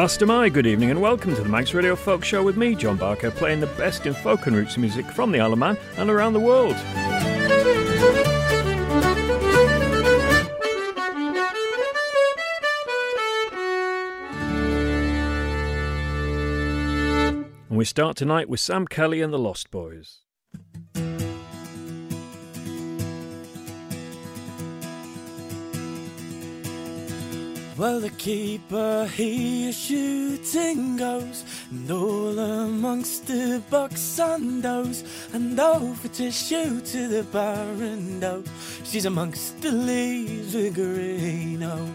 Fast I. Good evening and welcome to the Manx Radio Folk Show with me, John Barker, playing the best in folk and roots music from the Isle of Man and around the world. And we start tonight with Sam Kelly and the Lost Boys. Well, the keeper he is shooting goes, and all amongst the bucks and does, and over to shoot to the barren doe. She's amongst the leaves of green, oh.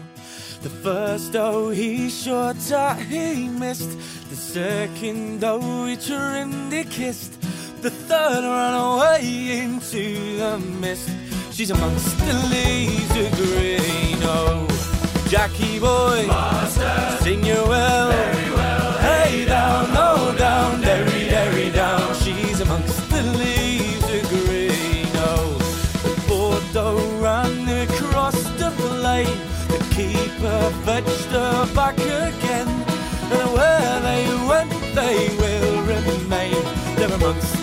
The first doe he shot at, he missed. The second doe he he kissed. The third ran away into the mist. She's amongst the leaves of green, oh. Jackie boy, Master, sing you well. Very well. Hey down, oh down, derry, derry down. She's amongst the leaves of green. Oh, the Bordeaux ran across the plain. The keeper fetched her back again. And where they went, they will remain. They're amongst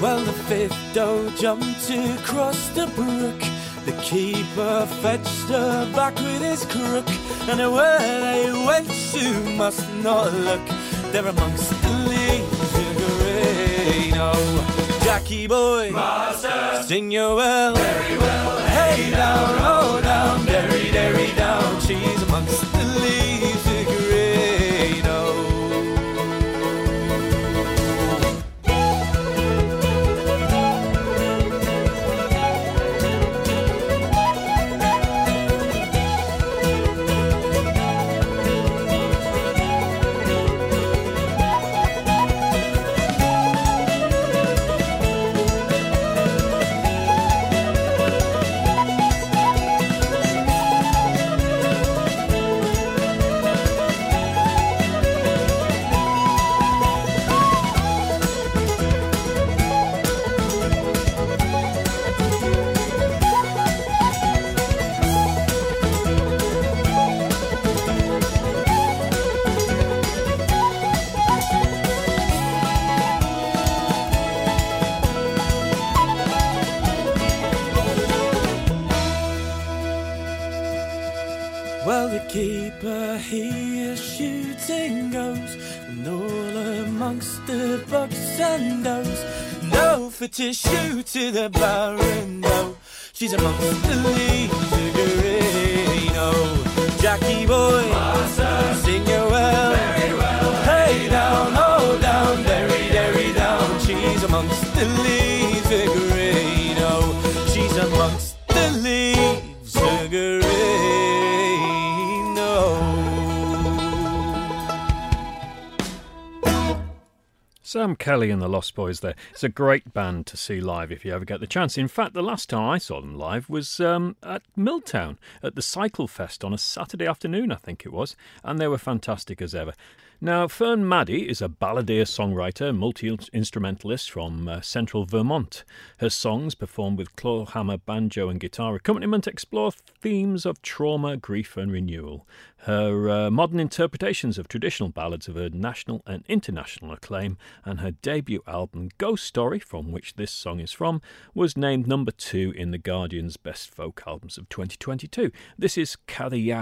Well, the fifth doe jumped across the brook. The keeper fetched her back with his crook. And where they went, you must not look. They're amongst the leaves of green. Oh, Jackie boy, Master, sing you well. very well. Hey down, oh down, does. No for shoot to the barren doe. She's amongst the leaves Jackie boy, Master, sing you well. very well. Hey down, oh down, derry, derry down. She's amongst the Sam Kelly and the Lost Boys there. It's a great band to see live if you ever get the chance. In fact, the last time I saw them live was um, at Milltown at the Cycle Fest on a Saturday afternoon, I think it was, and they were fantastic as ever. Now, Fern Maddie is a balladeer songwriter, multi instrumentalist from uh, central Vermont. Her songs, performed with clawhammer, banjo, and guitar accompaniment, explore themes of trauma, grief, and renewal. Her uh, modern interpretations of traditional ballads have earned national and international acclaim, and her debut album, Ghost Story, from which this song is from, was named number two in The Guardian's Best Folk Albums of 2022. This is Cathy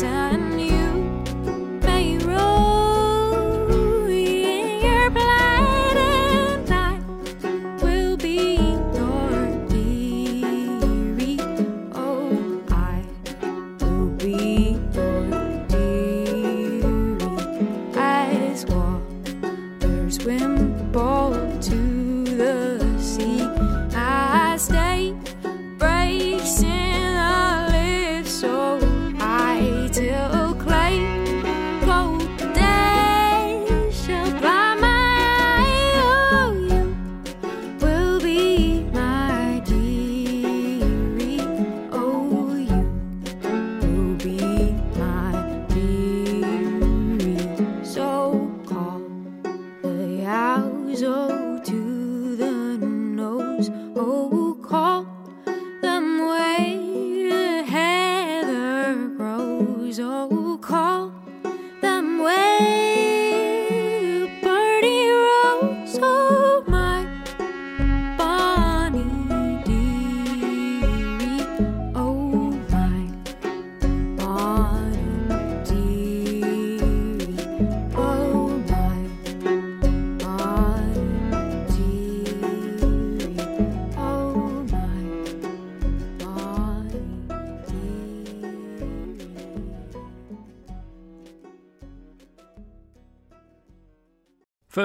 shepherdess,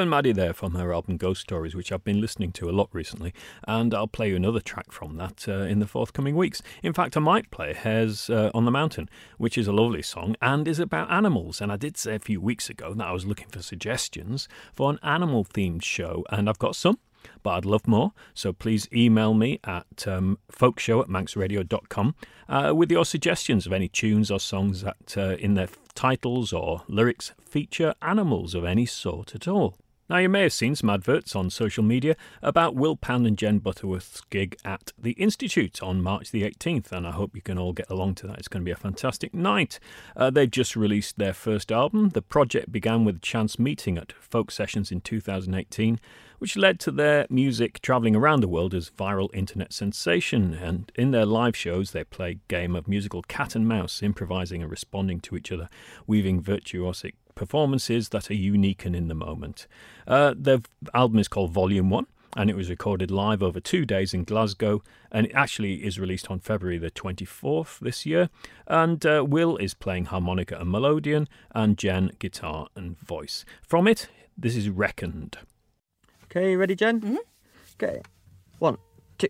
Fern Maddie there from her album Ghost Stories, which I've been listening to a lot recently, and I'll play you another track from that uh, in the forthcoming weeks. In fact, I might play Hares uh, on the Mountain, which is a lovely song and is about animals. And I did say a few weeks ago that I was looking for suggestions for an animal themed show, and I've got some. But I'd love more, so please email me at um, folkshow at manxradio.com uh, with your suggestions of any tunes or songs that uh, in their titles or lyrics feature animals of any sort at all. Now, you may have seen some adverts on social media about Will Pound and Jen Butterworth's gig at the Institute on March the 18th, and I hope you can all get along to that. It's going to be a fantastic night. Uh, they've just released their first album. The project began with a chance meeting at Folk Sessions in 2018, which led to their music travelling around the world as viral internet sensation. And in their live shows, they play a game of musical cat and mouse, improvising and responding to each other, weaving virtuosic performances that are unique and in the moment. Uh, their album is called Volume 1 and it was recorded live over two days in Glasgow and it actually is released on February the 24th this year. And uh, Will is playing harmonica and melodeon and Jen guitar and voice. From it, this is Reckoned. Okay, ready, Jen? Mm-hmm. Okay. One, two.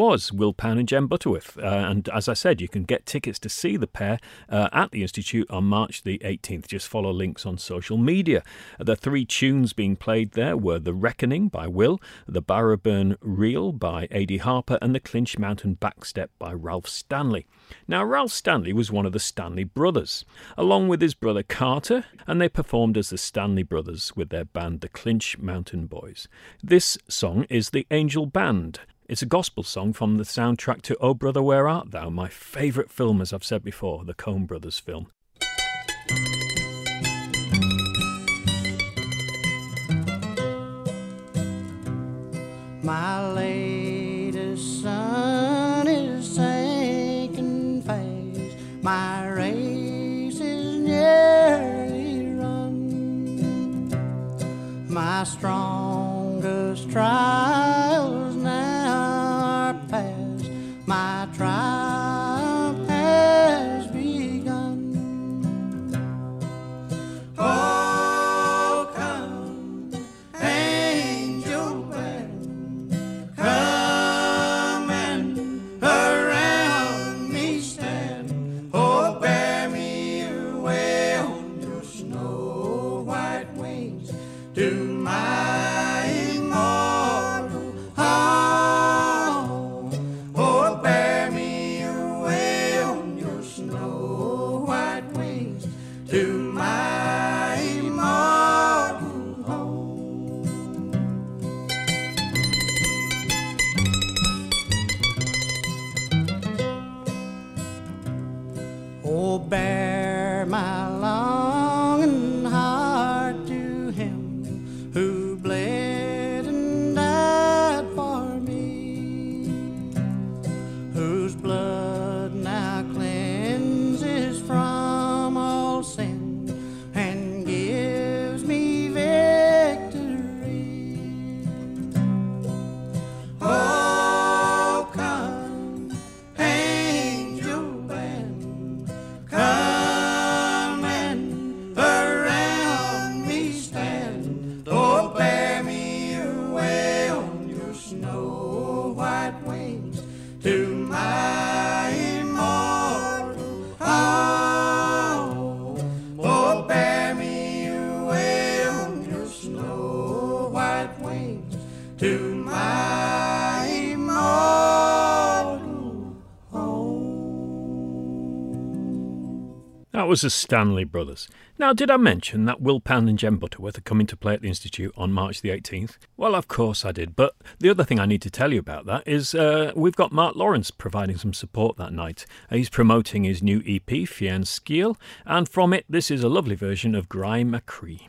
Was Will Pound and Jen Butterworth. Uh, and as I said, you can get tickets to see the pair uh, at the Institute on March the 18th. Just follow links on social media. The three tunes being played there were The Reckoning by Will, The Barrowburn Reel by Addie Harper, and The Clinch Mountain Backstep by Ralph Stanley. Now, Ralph Stanley was one of the Stanley brothers, along with his brother Carter, and they performed as the Stanley brothers with their band, the Clinch Mountain Boys. This song is The Angel Band. It's a gospel song from the soundtrack to Oh Brother Where Art Thou, my favourite film, as I've said before, the Coen Brothers film. My latest sun is sinking fast. My race is nearly run. My strongest trials was the Stanley Brothers. Now, did I mention that Will Pound and Jen Butterworth are coming to play at the Institute on March the 18th? Well, of course I did. But the other thing I need to tell you about that is uh, we've got Mark Lawrence providing some support that night. Uh, He's promoting his new EP, Fien Skiel, and from it, this is a lovely version of Graih my Chree.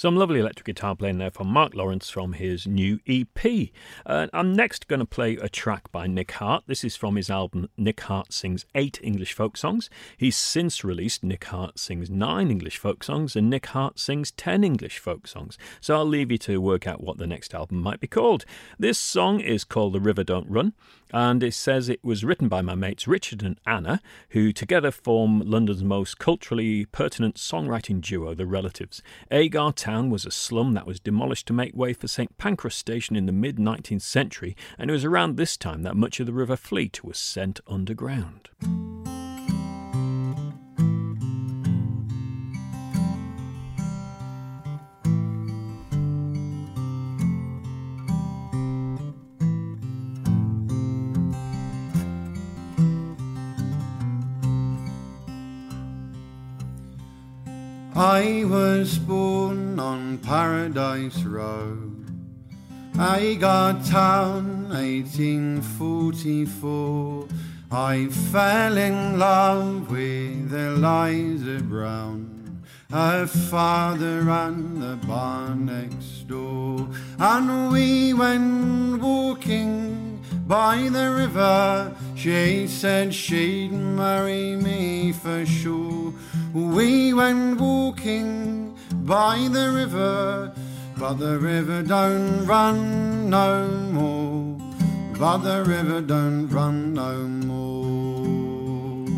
Some lovely electric guitar playing there from Mark Lawrence from his new EP. Uh, I'm next going to play a track by Nick Hart. This is from his album Nick Hart Sings Eight English Folk Songs. He's since released Nick Hart Sings Nine English Folk Songs and Nick Hart Sings Ten English Folk Songs. So I'll leave you to work out what the next album might be called. This song is called The River Don't Run and it says it was written by my mates Richard and Anna, who together form London's most culturally pertinent songwriting duo, The Relatives. Agar Town was a slum that was demolished to make way for St Pancras Station in the mid 19th century, and it was around this time that much of the River Fleet was sent underground. I was born on Paradise. Agar town 1844. I fell in love with Eliza Brown, her father and the bar next door. And we went walking by the river. She said she'd marry me for sure. We went walking by the river, but the river don't run no more. But the river don't run no more.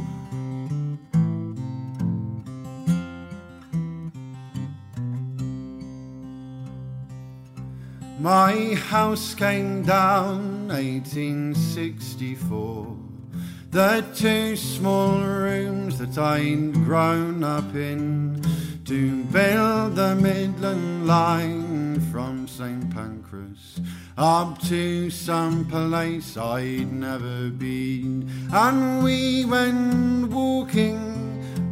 My house came down 1864. The two small rooms that I'd grown up in to build the Midland line from St Pancras up to some place I'd never been. And we went walking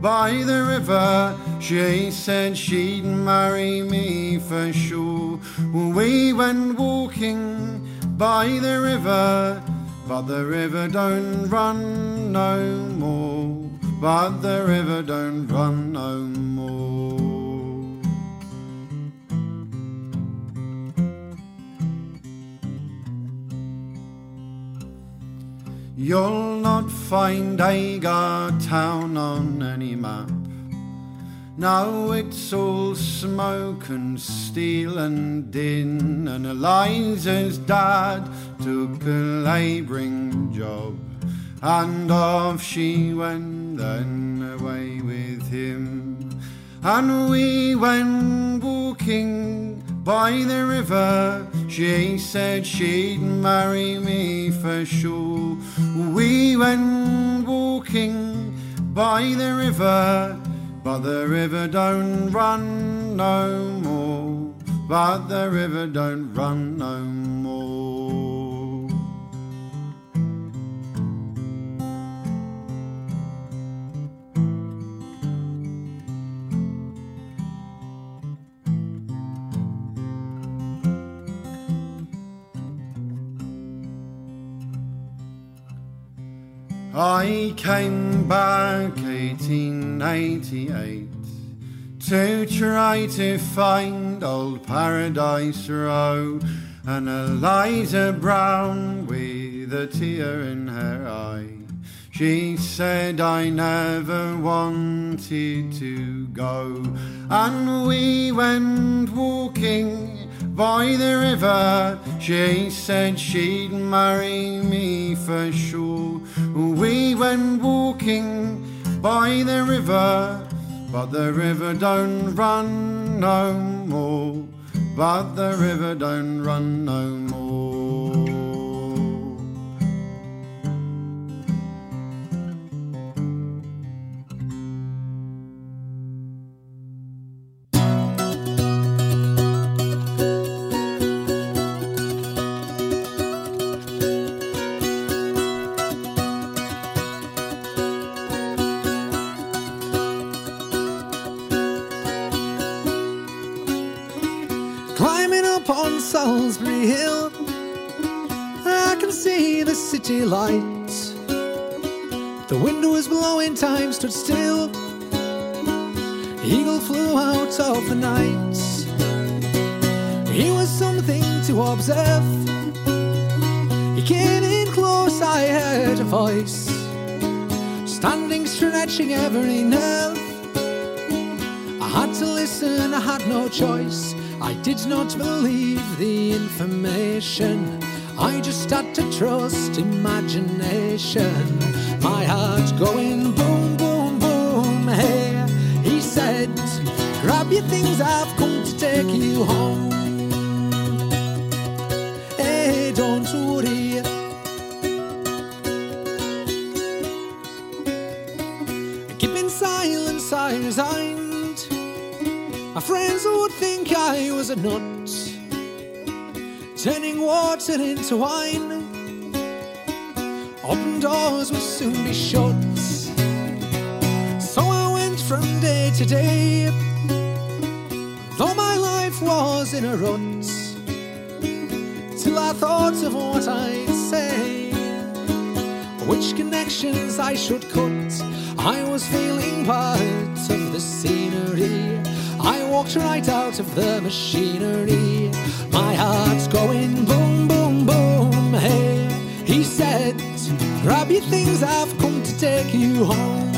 by the river. She said she'd marry me for sure. We went walking by the river, but the river don't run no more. But the river don't run no more. You'll not find Agar town on any map. Now it's all smoke and steel and din, and Eliza's dad took a labouring job, and off she went then away with him. And we went walking by the river. She said she'd marry me for sure. We went walking by the river, but the river don't run no more. But the river don't run no more. I came back 1888 to try to find old Paradise Row and Eliza Brown with a tear in her eye. She said I never wanted to go, and we went walking by the river. She said she'd marry me for sure. We went walking by the river, but the river don't run no more. But the river don't run no more. Climbing up on Solsbury Hill, I can see the city lights. The wind was blowing, time stood still. Eagle flew out of the night. He was something to observe. He came in close, I heard a voice, standing stretching every nerve. I had to listen, I had no choice. I did not believe the information. I just had to trust imagination. My heart going boom, boom, boom. Hey, he said, Grab your things, I've come to take you home. Nut, turning water into wine. Open doors will soon be shut. So I went from day to day, though my life was in a rut, till I thought of what I'd say, which connections I should cut. I was feeling part of the scenery. I walked right out of the machinery. My heart's going boom, boom, boom. Hey, he said, Grab your things, I've come to take you home.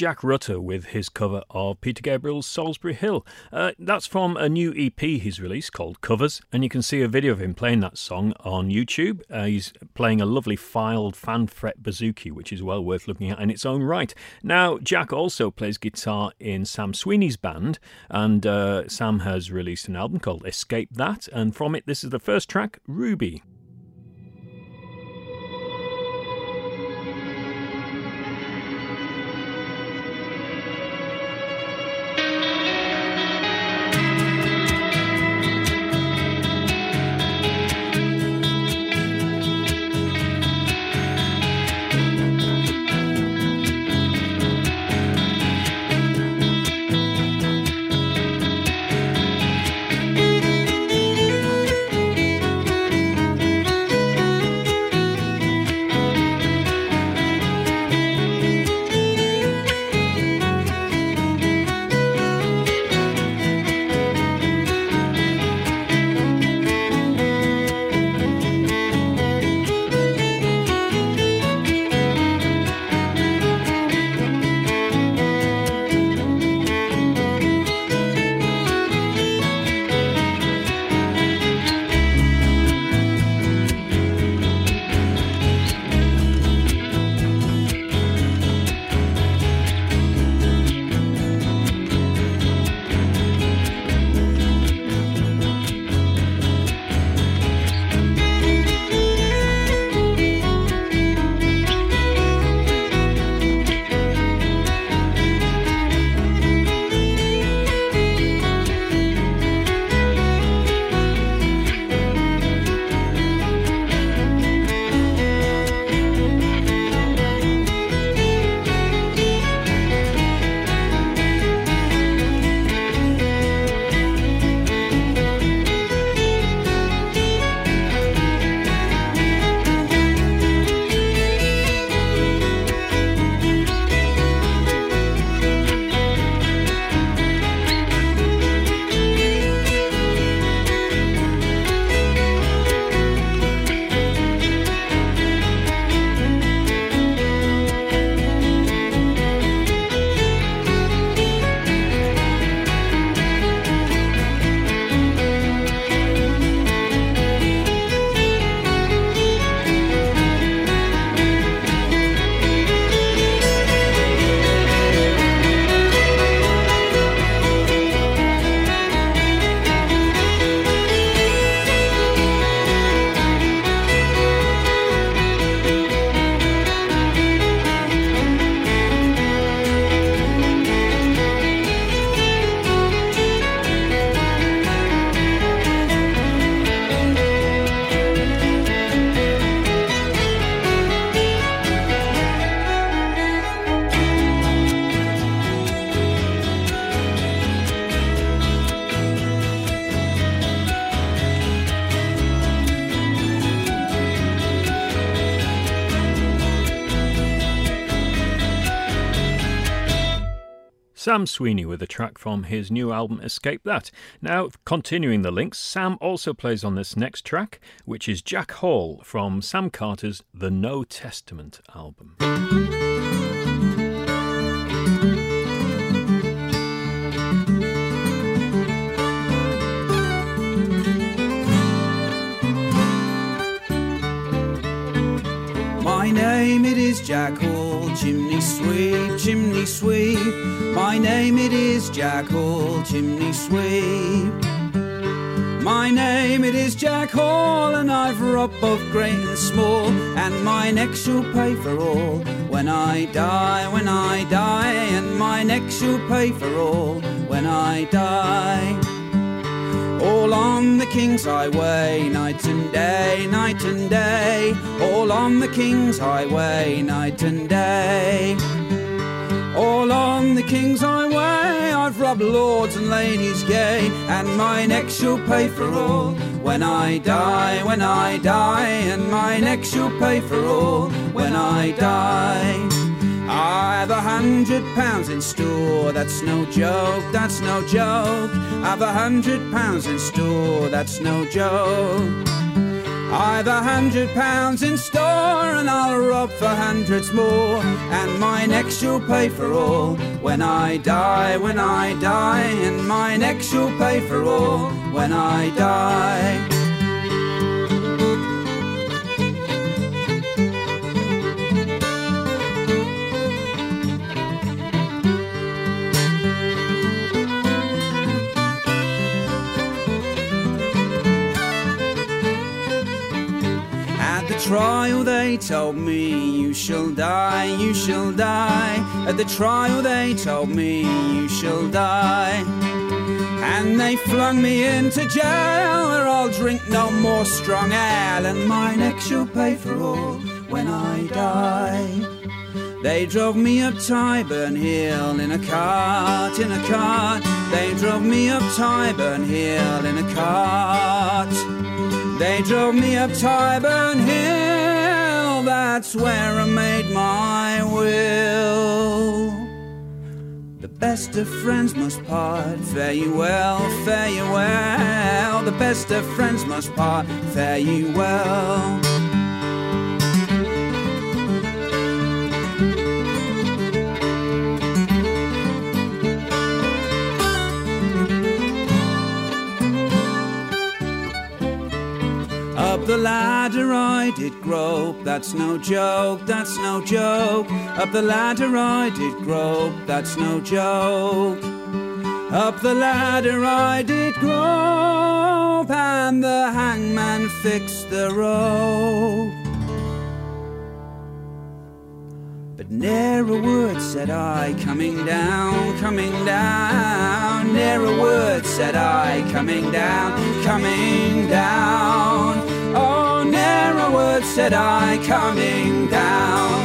Jack Rutter with his cover of Peter Gabriel's Solsbury Hill. Uh, that's from a new EP he's released called Covers, and you can see a video of him playing that song on YouTube. Uh, he's playing a lovely Fylde fan fret bouzouki, which is well worth looking at in its own right. Now, Jack also plays guitar in Sam Sweeney's band, and uh, Sam has released an album called Escape That, and from it, this is the first track, Ruby. Sam Sweeney with a track from his new album Escape That. Now, continuing the links, Sam also plays on this next track, which is Jack Hall from Sam Carter's The No Testament album. Jack Hall, chimney sweep, chimney sweep. My name it is Jack Hall, chimney sweep. My name it is Jack Hall, and I've robbed both great and small, and my neck shall pay for all when I die, when I die, and my neck shall pay for all when I die. All on the King's Highway, night and day, night and day. All on the King's Highway, night and day. All on the King's Highway, I've robbed lords and ladies gay, and my neck shall pay for all when I die, when I die, and my neck shall pay for all when I die. I've a hundred pounds in store, that's no joke, that's no joke. I've a hundred pounds in store, that's no joke. I've a hundred pounds in store, and I'll rob for hundreds more, and my neck shall pay for all when I die, when I die, and my neck shall pay for all when I die. Trial they told me you shall die, you shall die. At the trial they told me you shall die. And they flung me into jail where I'll drink no more strong ale and my neck shall pay for all when I die. They drove me up Tyburn Hill in a cart, in a cart. They drove me up Tyburn Hill in a cart. They drove me up Tyburn Hill, that's where I made my will. The best of friends must part, fare you well, fare you well. The best of friends must part, fare you well. The ladder I did grope, that's no joke, that's no joke. Up the ladder I did grope, that's no joke. Up the ladder I did grope, and the hangman fixed the rope. But ne'er a word said I, coming down, coming down. Ne'er a word said I, coming down, coming down. Word said I, coming down.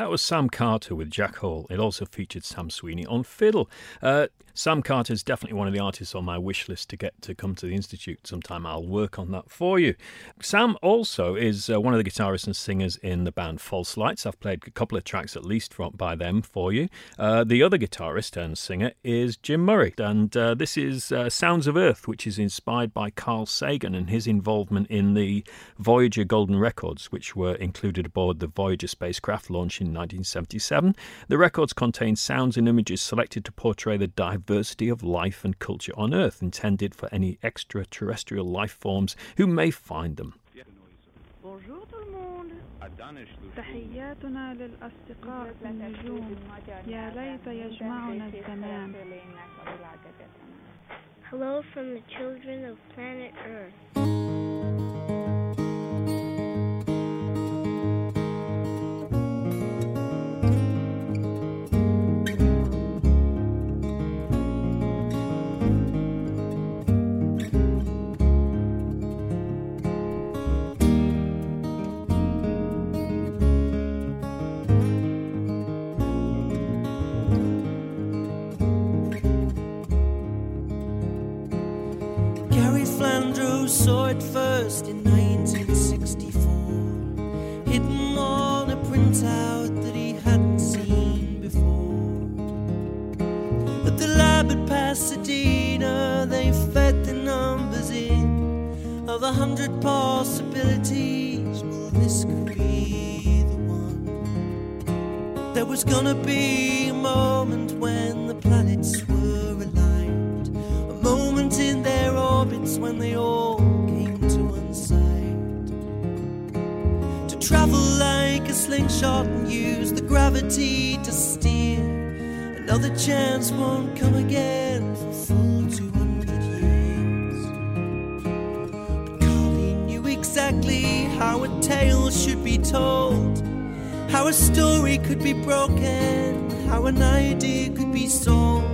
That was Sam Carter with Jack Hall. It also featured Sam Sweeney on fiddle. Uh, Sam Carter is definitely one of the artists on my wish list to get to come to the Institute sometime. I'll work on that for you. Sam also is uh, one of the guitarists and singers in the band False Lights. I've played a couple of tracks at least from, by them for you. Uh, the other guitarist and singer is Jim Murray, and uh, this is uh, Sounds of Earth, which is inspired by Carl Sagan and his involvement in the Voyager Golden Records, which were included aboard the Voyager spacecraft launched in 1977. The records contain sounds and images selected to portray the diversity of life and culture on Earth, intended for any extraterrestrial life forms who may find them. بونجور tout le monde تحياتنا للأصدقاء النجوم يا ليت يجمعنا الزمان Hello from the children of planet Earth. Saw it first in 1964, hidden on a printout that he hadn't seen before. At the lab at Pasadena, they fed the numbers in of a hundred possibilities. Well, this could be the one. There was gonna be a moment when the planets were aligned, a moment in their orbits when they all slingshot and use the gravity to steer. Another chance won't come again for full 200 years. But Carly knew exactly how a tale should be told, how a story could be broken, how an idea could be sold.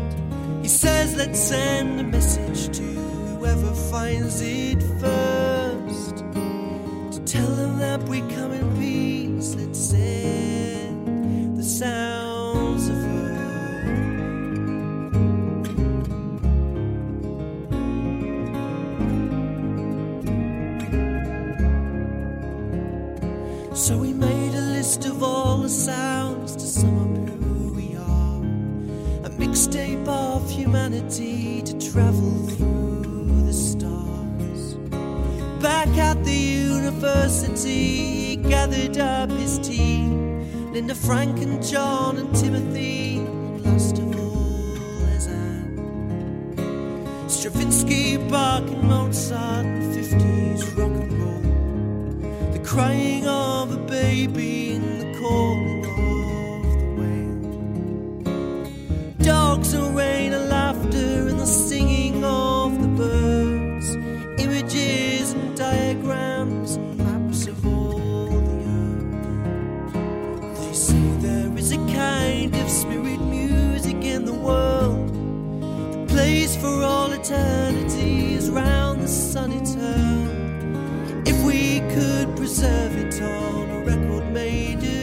He says, let's send a message to whoever finds it first. Humanity to travel through the stars. Back at the university, he gathered up his team. Linda, Frank, and John, and Timothy, and last of all, there's Anne. Stravinsky, Bach, and Mozart, and 50s rock and roll. The crying of a baby say there is a kind of spirit music in the world that plays for all eternity as round the sun it. If we could preserve it on a record made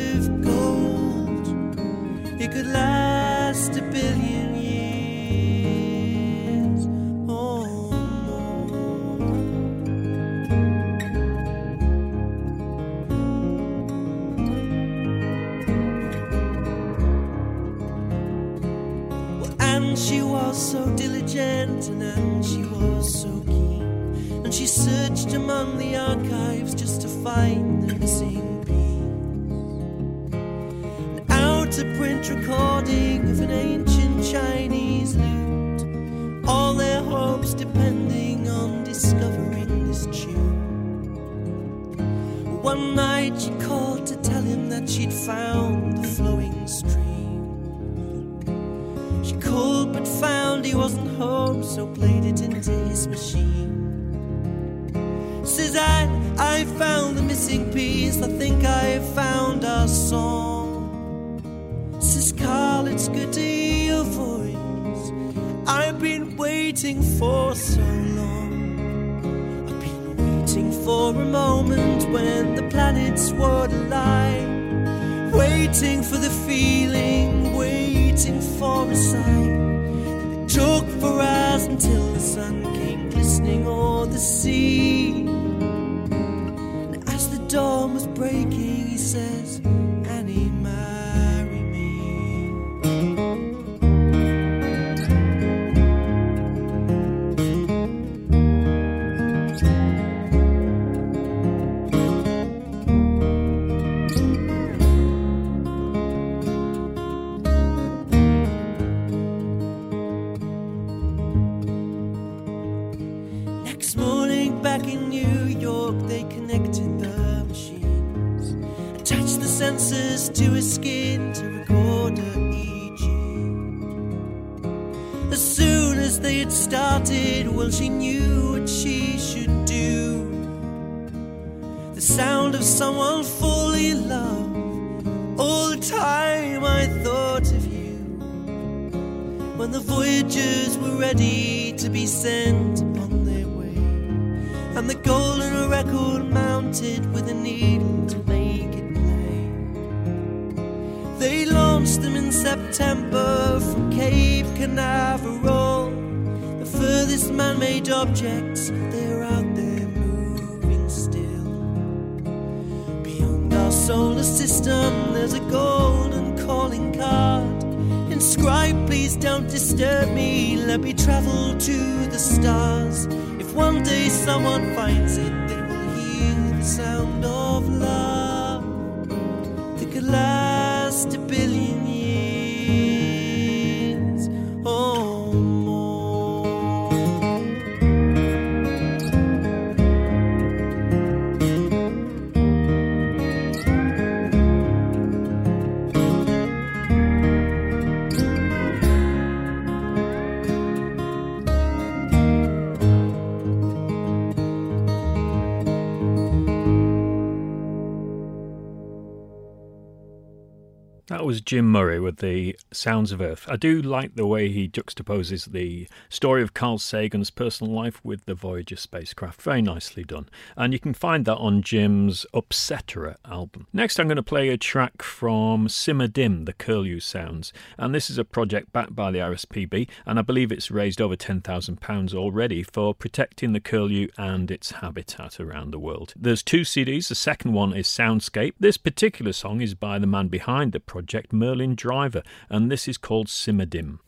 That was Jim Murray with the Sounds of Earth. I do like the way he juxtaposes the story of Carl Sagan's personal life with the Voyager spacecraft. Very nicely done. And you can find that on Jim's Upsetera album. Next, I'm going to play a track from Simmer Dim, the Curlew Sounds. And this is a project backed by the RSPB, and I believe it's raised over £10,000 already for protecting the curlew and its habitat around the world. There's two CDs. The second one is Soundscape. This particular song is by the man behind the project, Merlin Driver, and this is called Simmer Dim.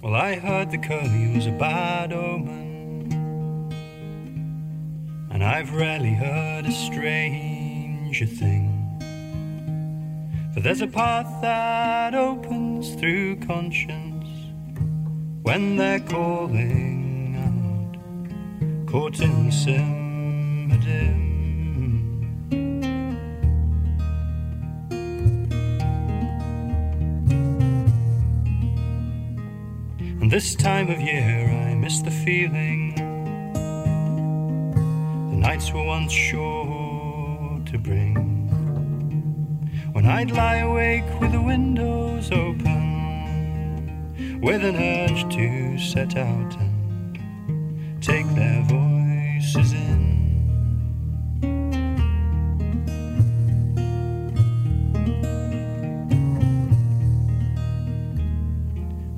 Well, I heard the curlew was a bad omen, and I've rarely heard a stranger thing. There's a path that opens through conscience when they're calling out, caught in. And this time of year I miss the feeling the nights were once sure to bring. When I'd lie awake with the windows open, with an urge to set out and take their voices in.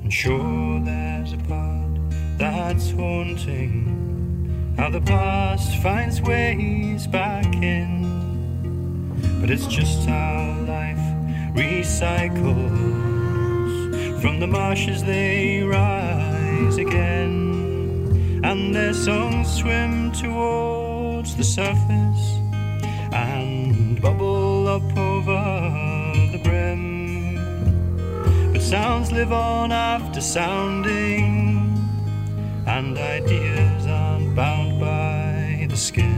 And sure there's a part that's haunting How the past finds ways back in But it's just how life recycles From the marshes they rise again And their songs swim towards the surface And bubble up over the brim but sounds live on after sounding, and ideas aren't bound by the skin.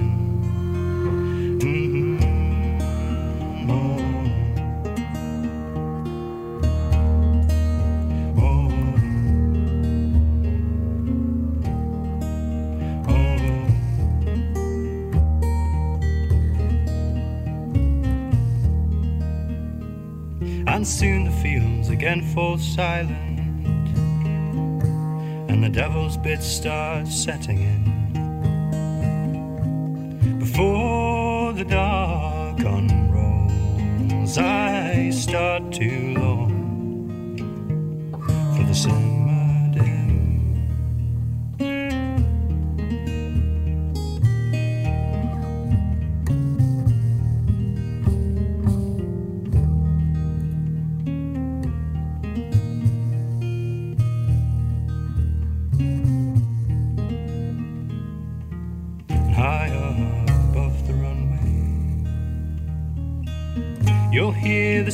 Silent, and the devil's bit starts setting in. Before the dark unrolls, I start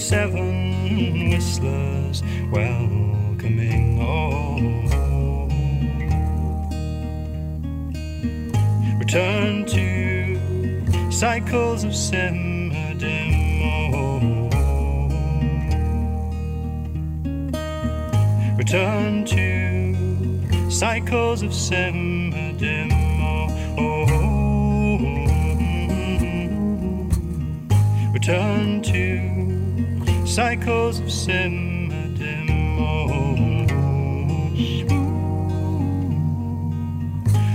seven whistlers welcoming. Oh, return to cycles of simmerdim. Oh, return to cycles of simmerdim. Oh, return to cycles of simmerdim. Oh,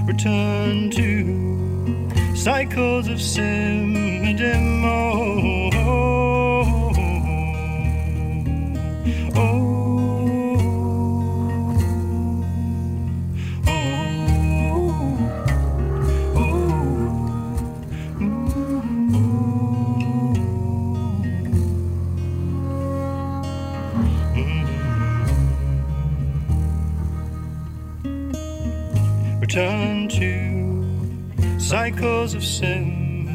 return to cycles of sim Return cycles of sim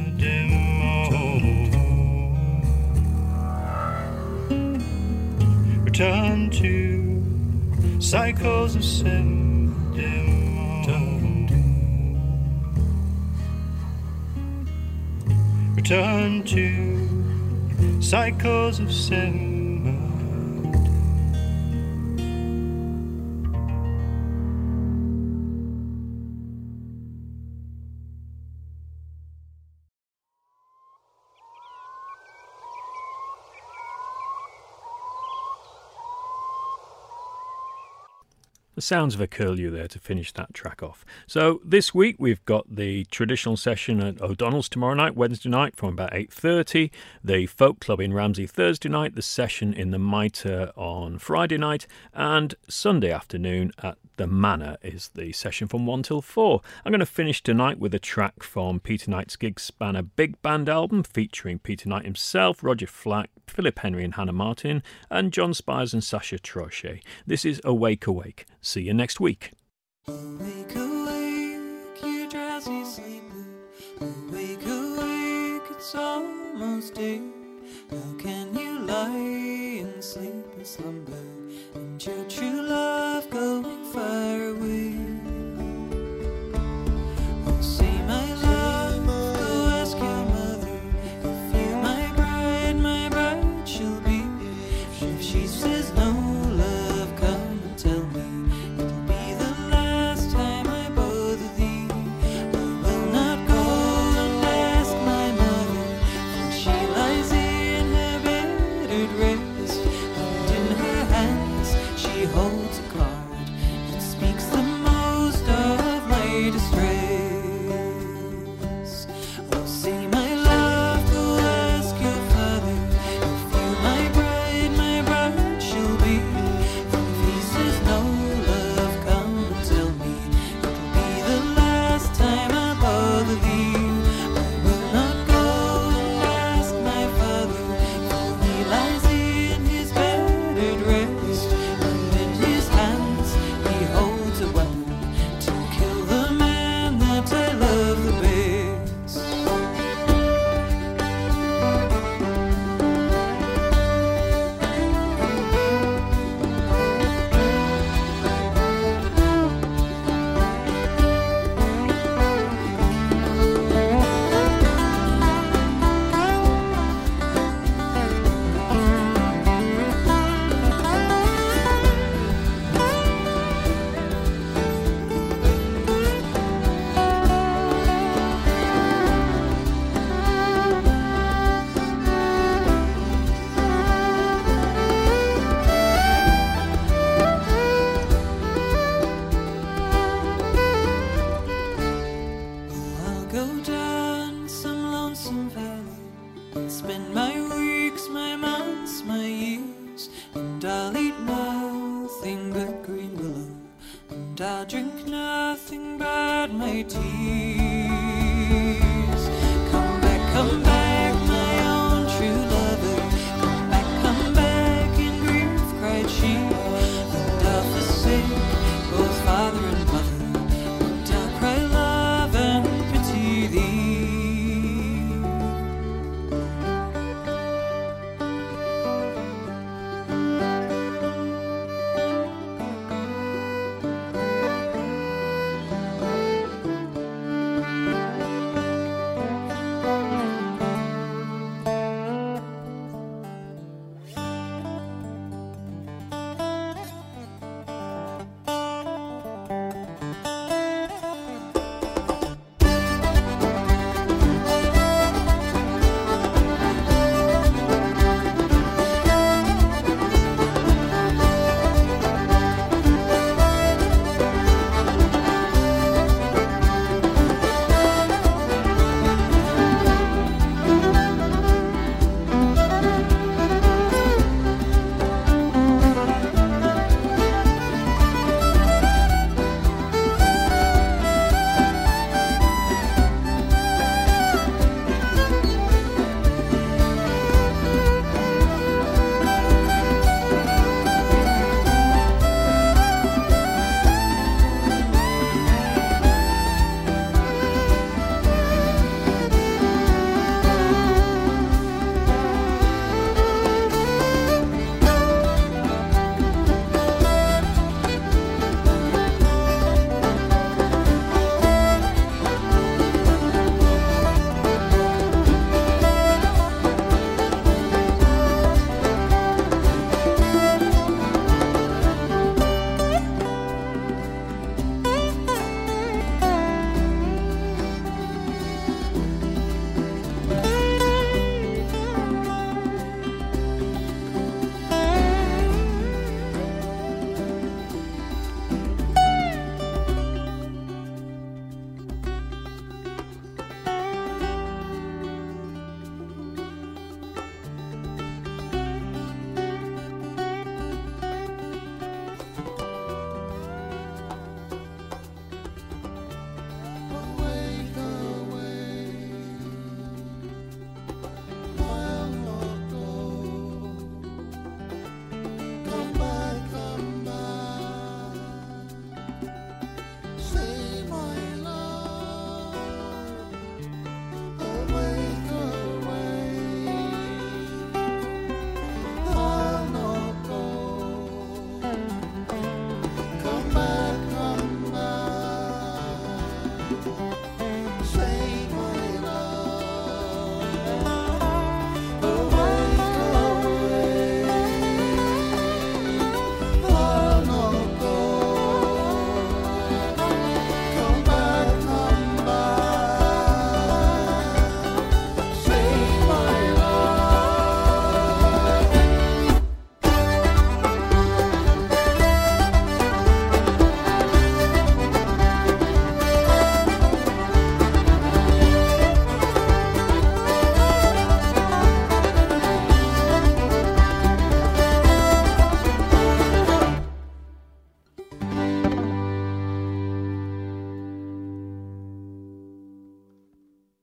Return to cycles of sim Return to cycles of sim The sounds of a curlew there to finish that track off. So this week we've got the traditional session at O'Donnell's tomorrow night, Wednesday night from about 8.30, the Folk Club in Ramsey Thursday night, the session in the Mitre on Friday night, and Sunday afternoon at the Manor is the session from 1 till 4. I'm going to finish tonight with a track from Peter Knight's Gigspanner Big Band album featuring Peter Knight himself, Roger Flack, Philip Henry and Hannah Martin, and John Spiers and Sacha Trochet. This is Awake Awake. See you next week. Awake, awake, you drowsy sleeper. Awake, awake, it's almost day. How can you lie in sleep and slumber and your true love going far away?